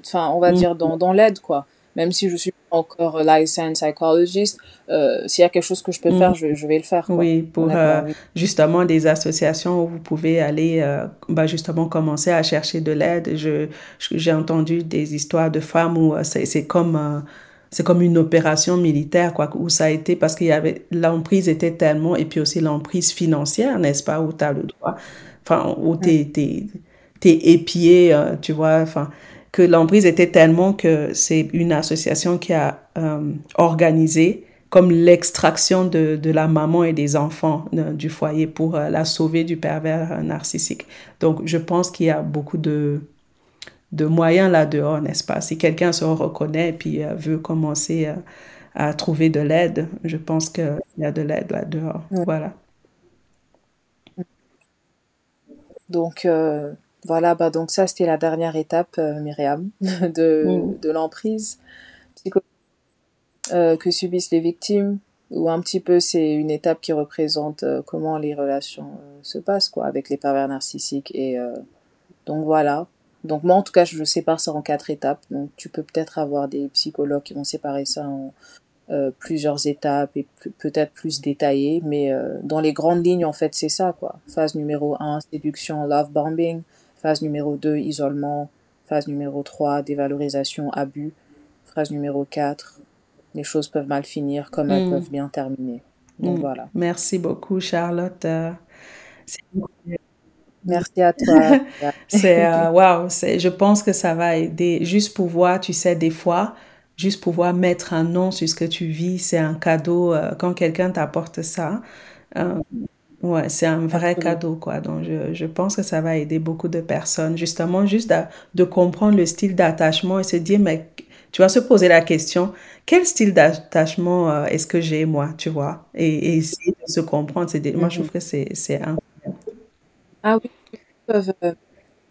enfin, on va mm. dire dans, dans l'aide, quoi. Même si je suis encore licensed psychologist, euh, s'il y a quelque chose que je peux mm. faire, je, je, vais le faire. Quoi. Oui, pour euh, justement des associations où vous pouvez aller, euh, bah, justement commencer à chercher de l'aide. Je, j'ai entendu des histoires de femmes où c'est comme c'est comme une opération militaire, quoi, où ça a été parce qu'il y avait, l'emprise était tellement, et puis aussi l'emprise financière, n'est-ce pas, où tu as le droit, enfin, où t'es, t'es, t'es épié, tu vois, enfin, que l'emprise était tellement que c'est une association qui a euh, organisé comme l'extraction de, de, la maman et des enfants euh, du foyer pour euh, la sauver du pervers narcissique. Donc, je pense qu'il y a beaucoup de, de moyens là-dehors, n'est-ce pas? Si quelqu'un se reconnaît et puis veut commencer à trouver de l'aide, je pense qu'il y a de l'aide là-dehors. Voilà. Donc, voilà, bah donc ça c'était la dernière étape, euh, Myriam, *laughs* de, mm. de l'emprise euh, que subissent les victimes, ou un petit peu c'est une étape qui représente euh, comment les relations se passent quoi avec les pervers narcissiques et donc voilà. Donc moi en tout cas je sépare ça en quatre étapes. Donc tu peux peut-être avoir des psychologues qui vont séparer ça en plusieurs étapes et peut-être plus détaillées, mais dans les grandes lignes en fait c'est ça quoi. Phase numéro 1, séduction, love bombing. Phase numéro 2, isolement. Phase numéro 3, dévalorisation, abus. Phase numéro 4, les choses peuvent mal finir comme elles mm. peuvent bien terminer. Donc mm. voilà. Merci beaucoup, Charlotte. Euh, Merci à toi. *laughs* c'est euh, wow, je pense que ça va aider. Juste pouvoir, tu sais, des fois, juste pouvoir mettre un nom sur ce que tu vis, c'est un cadeau euh, quand quelqu'un t'apporte ça. Ouais, c'est un vrai cadeau, quoi. Donc, je, je, pense que ça va aider beaucoup de personnes, justement, juste de, de comprendre le style d'attachement et se dire, mais tu vas se poser la question, quel style d'attachement euh, est-ce que j'ai moi, tu vois, et, essayer de se comprendre. C'est Moi, je trouve mhm. que c'est un. Ah oui, ils peuvent euh,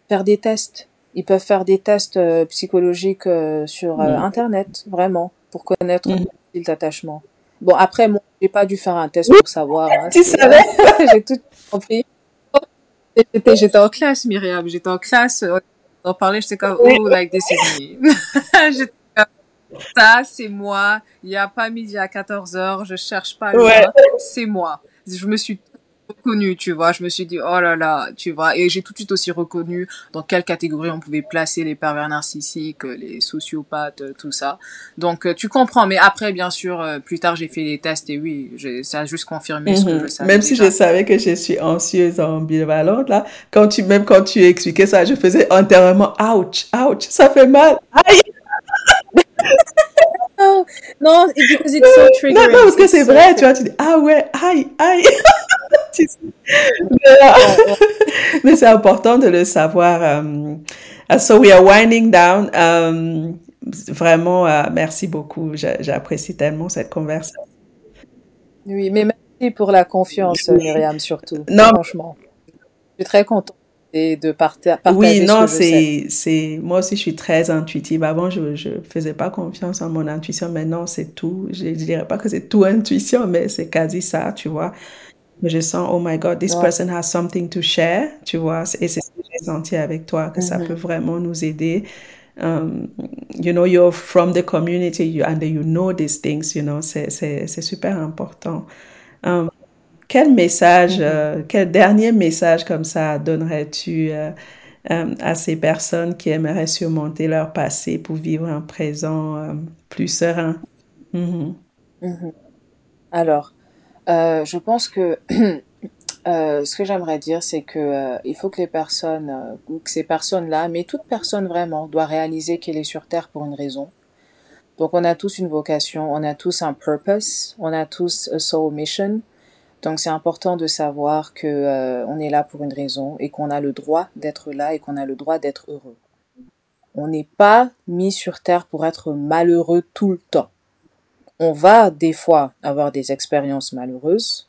faire des tests. Ils peuvent faire des tests euh, psychologiques sur Internet, vraiment, pour connaître le style d'attachement. Bon, après, moi, j'ai pas dû faire un test pour savoir. Hein, tu savais *laughs* J'ai tout compris. J'étais en classe, Myriam. J'étais en classe. On parlait, j'étais comme, oh, like this is me. *laughs* ça, c'est moi. Il n'y a pas midi à 14 heures. Je cherche pas loin. C'est moi. Je me suis reconnu, tu vois. Je me suis dit, oh là là, tu vois. Et j'ai tout de suite aussi reconnu dans quelle catégorie on pouvait placer les pervers narcissiques, les sociopathes, tout ça. Donc, euh, tu comprends. Mais après, bien sûr, euh, plus tard, j'ai fait les tests et oui, ça a juste confirmé ce que je mhm. savais. Même si je savais que je suis anxieuse en ambivalente, là, quand tu, même quand tu expliquais ça, je faisais entièrement ouch, ouch, ça fait mal. Aïe! Non, non, because it's so triggering. Non, non, parce que c'est vrai, tu vois, tu dis, ah ouais, aïe, aïe. *laughs* *laughs* mais, c'est important de le savoir. Um, so we are winding down. Um, vraiment, uh, merci beaucoup. J'apprécie tellement cette conversation. Oui, mais merci pour la confiance, Myriam, surtout. Non. Franchement. Je suis très contente et de partager. Oui, non, c'est, c'est, moi aussi, je suis très intuitive. Avant, je, je faisais pas confiance en mon intuition. Maintenant, c'est tout. Je, je dirais pas que c'est tout intuition, mais c'est quasi ça, tu vois. Je sens, oh my God, this person has something to share, tu vois. Et c'est ce que j'ai senti avec toi, que ça mm-hmm. peut vraiment nous aider. Um, you know, you're from the community you, and you know these things, you know, c'est super important. Um, quel message, mm-hmm. euh, quel dernier message comme ça donnerais-tu euh, euh, à ces personnes qui aimeraient surmonter leur passé pour vivre un présent plus serein? Mm-hmm. Mm-hmm. Alors, je pense que *clears throat* ce que j'aimerais dire, c'est que il faut que les personnes, ou que ces personnes-là, mais toute personne vraiment, doit réaliser qu'elle est sur Terre pour une raison. Donc, on a tous une vocation, on a tous un purpose, on a tous a soul mission. Donc c'est important de savoir que euh, on est là pour une raison et qu'on a le droit d'être là et qu'on a le droit d'être heureux. On n'est pas mis sur terre pour être malheureux tout le temps. On va des fois avoir des expériences malheureuses,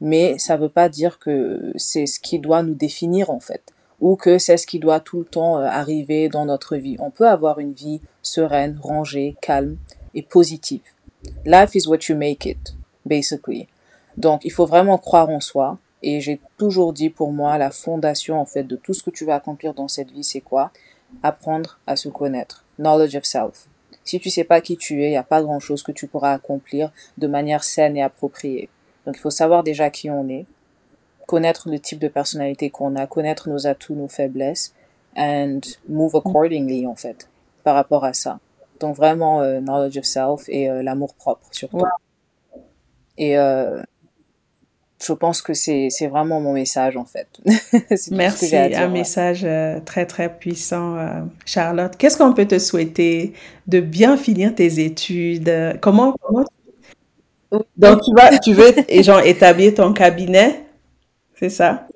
mais ça ne veut pas dire que c'est ce qui doit nous définir en fait, ou que c'est ce qui doit tout le temps euh, arriver dans notre vie. On peut avoir une vie sereine, rangée, calme et positive. Life is what you make it, basically. Donc, il faut vraiment croire en soi. Et j'ai toujours dit pour moi, la fondation, en fait, de tout ce que tu vas accomplir dans cette vie, c'est quoi? Apprendre à se connaître. Knowledge of self. Si tu sais pas qui tu es, il n'y a pas grand chose que tu pourras accomplir de manière saine et appropriée. Donc, il faut savoir déjà qui on est, connaître le type de personnalité qu'on a, connaître nos atouts, nos faiblesses, and move accordingly, en fait, par rapport à ça. Donc, vraiment, euh, knowledge of self et euh, l'amour propre, surtout. Et, euh, je pense que c'est vraiment mon message en fait. *laughs* Merci, un message euh, très très puissant, euh, Charlotte. Qu'est-ce qu'on peut te souhaiter de bien finir tes études? Comment, comment... Donc tu vas, tu veux genre établir ton cabinet, c'est ça?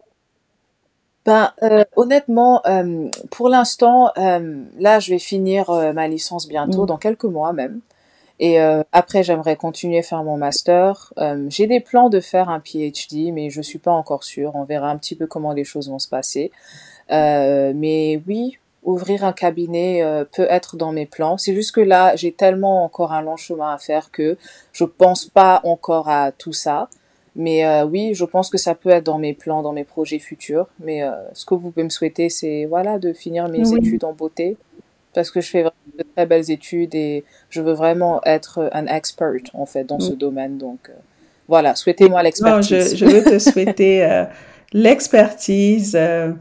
Ben, euh, honnêtement, pour l'instant, là, je vais finir ma licence bientôt, mm. dans quelques mois même. Et euh, après, j'aimerais continuer à faire mon master. Euh, j'ai des plans de faire un PhD, mais je suis pas encore sûre. On verra un petit peu comment les choses vont se passer. Euh, mais oui, ouvrir un cabinet euh, peut être dans mes plans. C'est juste que là, j'ai tellement encore un long chemin à faire que je pense pas encore à tout ça. Mais euh, oui, je pense que ça peut être dans mes plans, dans mes projets futurs. Mais ce que vous pouvez me souhaiter, c'est voilà de finir mes études en beauté, parce que je fais de très belles études et je veux vraiment être un expert en fait dans ce mm. domaine. Donc euh, voilà, souhaitez-moi l'expertise. Je, je, veux te *laughs* souhaiter euh, l'expertise, euh,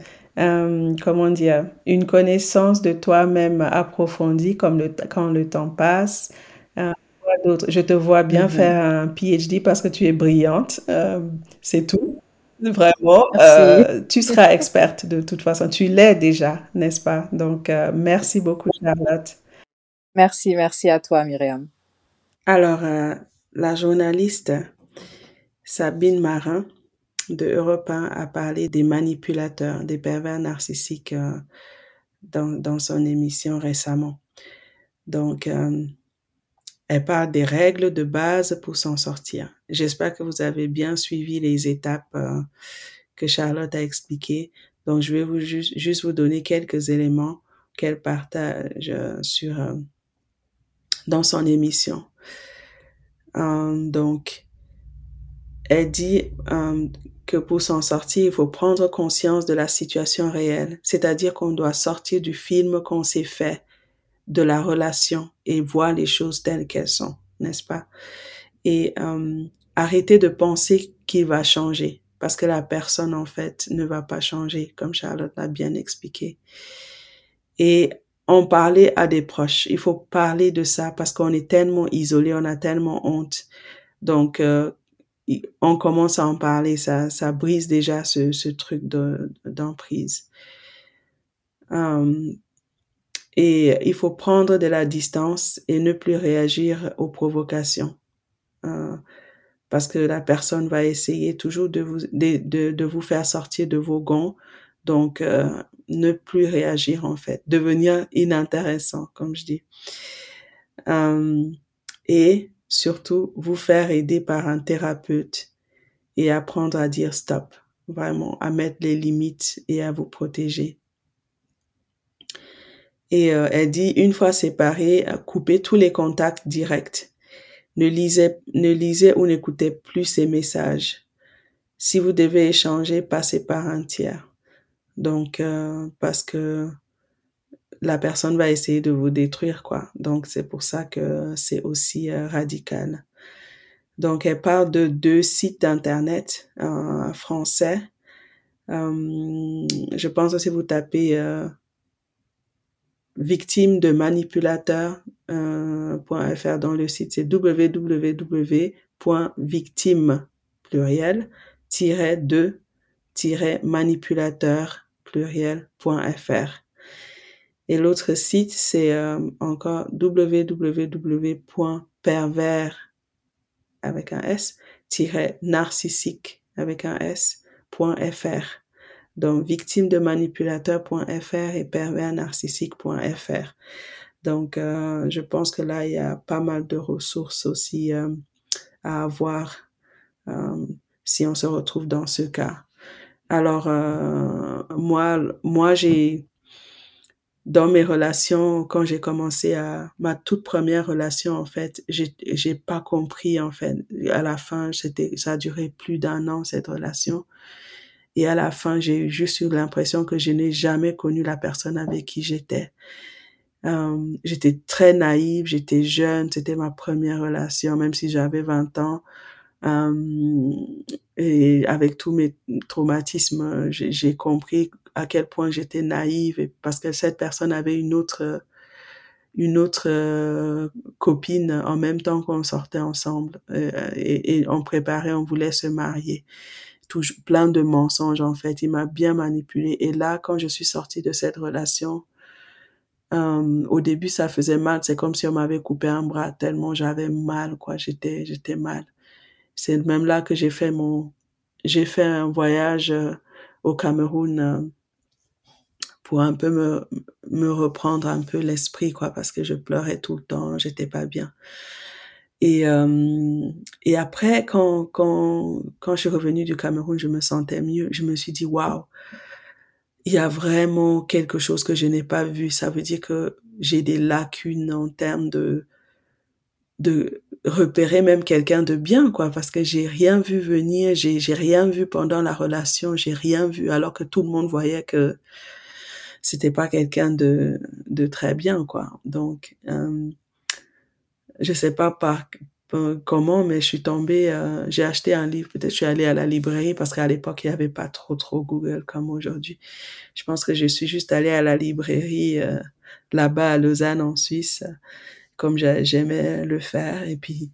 comment dire, une connaissance de toi-même approfondie comme le, quand le temps passe. je te vois bien mm-hmm. faire un PhD parce que tu es brillante, c'est tout. Vraiment, euh, tu seras experte de toute façon. Tu l'es déjà, n'est-ce pas? Donc, euh, merci beaucoup, Charlotte. Merci, merci à toi, Myriam. Alors, euh, la journaliste Sabine Marin de Europe 1 a parlé des manipulateurs, des pervers narcissiques dans, dans son émission récemment. Donc, euh, elle parle des règles de base pour s'en sortir. J'espère que vous avez bien suivi les étapes euh, que Charlotte a expliquées. Donc, je vais vous juste, vous donner quelques éléments qu'elle partage euh, sur euh, dans son émission. donc, elle dit que pour s'en sortir, il faut prendre conscience de la situation réelle, c'est-à-dire qu'on doit sortir du film qu'on s'est fait de la relation et voir les choses telles qu'elles sont, n'est-ce pas? Et euh, arrêter de penser qu'il va changer parce que la personne, en fait, ne va pas changer, comme Charlotte l'a bien expliqué. Et on parlait à des proches. Il faut parler de ça parce qu'on est tellement isolé, on a tellement honte. Donc, euh, on commence à en parler, ça, ça brise déjà ce, ce truc d'emprise. Euh, et il faut prendre de la distance et ne plus réagir aux provocations. Euh, parce que la personne va essayer toujours de vous, faire sortir de vos gonds. Donc, euh, ne plus réagir en fait, devenir inintéressant, comme je dis. Et surtout, vous faire aider par un thérapeute et apprendre à dire stop, vraiment, à mettre les limites et à vous protéger. Et euh, elle dit, une fois séparés, euh, coupez tous les contacts directs. Ne lisez, ne lisez ou n'écoutez plus ces messages. Si vous devez échanger, passez par un tiers. Donc, euh, parce que la personne va essayer de vous détruire, quoi. Donc, c'est pour ça que c'est aussi radical. Donc, elle parle de deux sites d'internet français. je pense que si vous tapez victime de manipulateurs.fr euh, dans le site, c'est www.victime pluriel de manipulateur pluriel.fr. Et l'autre site, c'est euh, encore www.pervers avec un S, narcissique avec un S.fr donc victime de manipulateur.fr et perversnarcissique.fr. Donc, euh, je pense que là, il y a pas mal de ressources aussi euh, à avoir euh, si on se retrouve dans ce cas. Alors, moi, moi, j'ai dans mes relations, quand j'ai commencé à ma toute première relation, en fait, j'ai pas compris en fait. À la fin, c'était ça a duré plus d'un an cette relation. Et à la fin, j'ai juste eu l'impression que je n'ai jamais connu la personne avec qui j'étais. Euh, j'étais très naïve, j'étais jeune, c'était ma première relation, même si j'avais 20 ans. Euh, et avec tous mes traumatismes, j'ai compris à quel point j'étais naïve parce que cette personne avait une autre une autre euh, copine en même temps qu'on sortait ensemble et on préparait, on voulait se marier plein de mensonges en fait. Il m'a bien manipulé. Et là, quand je suis sortie de cette relation, euh, au début, ça faisait mal. C'est comme si on m'avait coupé un bras tellement j'avais mal, quoi. J'étais, j'étais mal. C'est même là que j'ai fait mon, j'ai fait un voyage euh, au Cameroun euh, pour un peu me, me reprendre un peu l'esprit, quoi, parce que je pleurais tout le temps, j'étais pas bien. Et, euh, et après, quand, quand, quand je suis revenue du Cameroun, je me sentais mieux. Je me suis dit, waouh, il y a vraiment quelque chose que je n'ai pas vu. Ça veut dire que j'ai des lacunes en termes de, de repérer même quelqu'un de bien, quoi, parce que j'ai rien vu venir, j'ai, j'ai rien vu pendant la relation, j'ai rien vu, alors que tout le monde voyait que c'était pas quelqu'un de, de très bien, quoi. Donc, euh, je sais pas par, comment, mais je suis tombée, euh, j'ai acheté un livre, peut-être je suis allée à la librairie parce qu'à l'époque, il n'y avait pas trop, trop Google comme aujourd'hui. Je pense que je suis juste allée à la librairie euh, là-bas à Lausanne, en Suisse, comme j'aimais le faire. Et puis,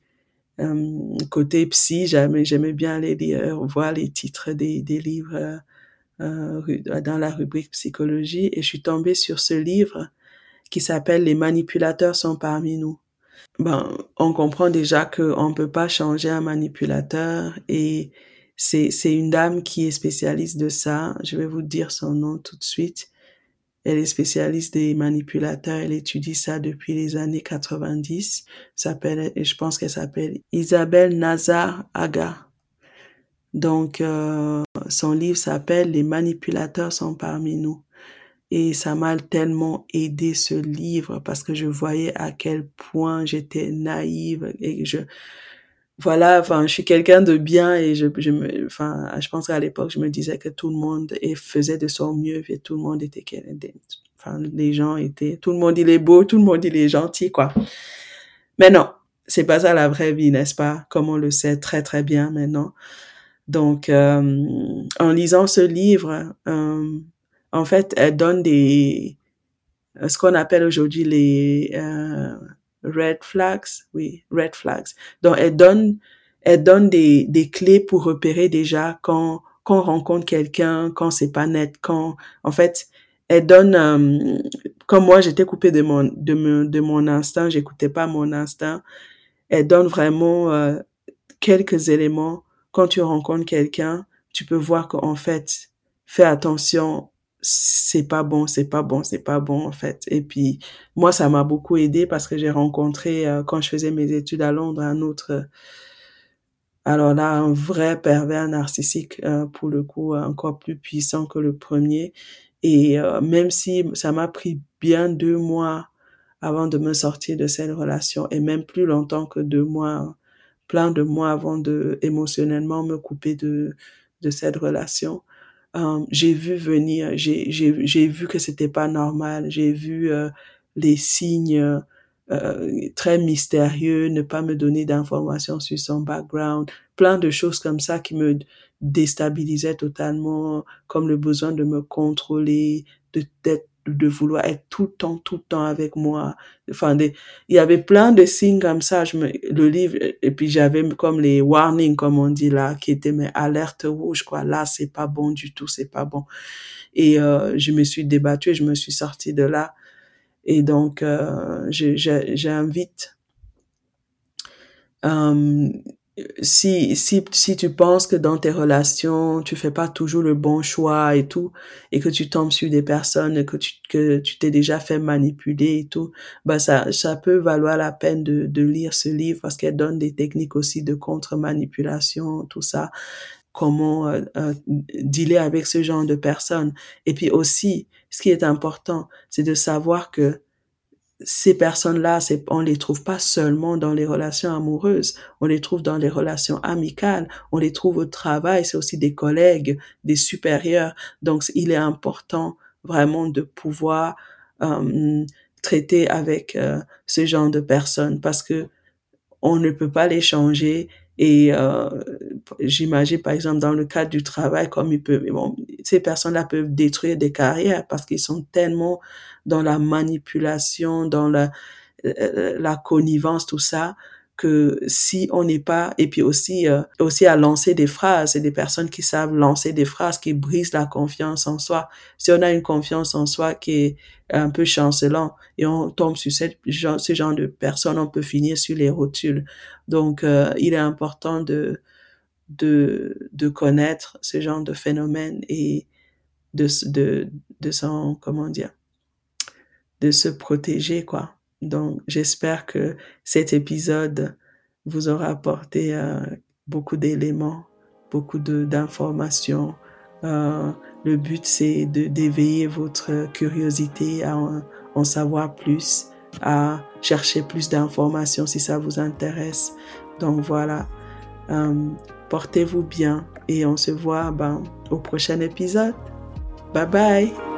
euh, côté psy, j'aimais bien aller lire, voir les titres des, des livres dans la rubrique psychologie. Et je suis tombée sur ce livre qui s'appelle Les manipulateurs sont parmi nous ben, on comprend déjà qu'on ne peut pas changer un manipulateur et c'est, c'est une dame qui est spécialiste de ça. Je vais vous dire son nom tout de suite. Elle est spécialiste des manipulateurs. Elle étudie ça depuis les années 90. S'appelle, je pense qu'elle s'appelle Isabelle Nazar Aga. Donc, euh, son livre s'appelle Les manipulateurs sont parmi nous. Et ça m'a tellement aidé ce livre parce que je voyais à quel point j'étais naïve et je, voilà, enfin, je suis quelqu'un de bien et je, je me, enfin, je pense qu'à l'époque, je me disais que tout le monde faisait de son mieux et tout le monde était, enfin, les gens étaient, tout le monde il est beau, tout le monde il est gentil, quoi. Mais non, c'est pas ça la vraie vie, n'est-ce pas? Comme on le sait très très bien maintenant. Donc, euh, en lisant ce livre, euh, en fait, elle donne des, ce qu'on appelle aujourd'hui les euh, red flags, oui, red flags. Donc, elle donne, elle donne des, des clés pour repérer déjà quand, quand on rencontre quelqu'un, quand c'est pas net, quand, en fait, elle donne, euh, comme moi, j'étais coupée de mon, de mon, de mon instinct, j'écoutais pas mon instinct. Elle donne vraiment euh, quelques éléments. Quand tu rencontres quelqu'un, tu peux voir qu'en fait, fais attention c'est pas bon, c'est pas bon, c'est pas bon en fait. Et puis moi, ça m'a beaucoup aidé parce que j'ai rencontré euh, quand je faisais mes études à Londres un autre, euh, alors là, un vrai pervers narcissique euh, pour le coup encore plus puissant que le premier. Et même si ça m'a pris bien deux mois avant de me sortir de cette relation et même plus longtemps que deux mois, plein de mois avant de émotionnellement me couper de de cette relation euh, j'ai vu venir, j'ai j'ai vu que c'était pas normal, j'ai vu euh, les signes euh, très mystérieux, ne pas me donner d'informations sur son background, plein de choses comme ça qui me déstabilisaient totalement, comme le besoin de me contrôler, de d'être de vouloir être tout le temps, tout le temps avec moi. Enfin, des, il y avait plein de signes comme ça. Je me, le livre, et puis j'avais comme les warnings, comme on dit là, qui étaient mes alertes rouges, quoi. Là, c'est pas bon du tout, c'est pas bon. Et euh, je me suis débattue, je me suis sortie de là. Et donc, euh, j'invite euh, si, si, si tu penses que dans tes relations, tu fais pas toujours le bon choix et tout, et que tu tombes sur des personnes que tu, que tu t'es déjà fait manipuler et tout, bah, ça, ça peut valoir la peine de, de lire ce livre parce qu'elle donne des techniques aussi de contre-manipulation, tout ça, comment euh, euh, dealer avec ce genre de personnes. Et puis aussi, ce qui est important, c'est de savoir que ces personnes-là, on les trouve pas seulement dans les relations amoureuses, on les trouve dans les relations amicales, on les trouve au travail, c'est aussi des collègues, des supérieurs. Donc, il est important vraiment de pouvoir euh, traiter avec euh, ce genre de personnes parce que on ne peut pas les changer et euh, j'imagine par exemple dans le cadre du travail comme il peut bon, ces personnes-là peuvent détruire des carrières parce qu'ils sont tellement dans la manipulation, dans la, euh, la connivence, tout ça, que si on n'est pas et puis aussi euh, aussi à lancer des phrases et des personnes qui savent lancer des phrases qui brisent la confiance en soi. Si on a une confiance en soi qui est un peu chancelant et on tombe sur cette genre, ce genre de personnes on peut finir sur les rotules. Donc euh, il est important de de de connaître ce genre de phénomène et de de de s'en comment dire de se protéger, quoi. Donc, j'espère que cet épisode vous aura apporté euh, beaucoup d'éléments, beaucoup d'informations. Euh, le but, c'est d'éveiller votre curiosité à en, savoir plus, à chercher plus d'informations si ça vous intéresse. Donc voilà, euh, portez-vous bien et on se voit ben, au prochain épisode. Bye bye.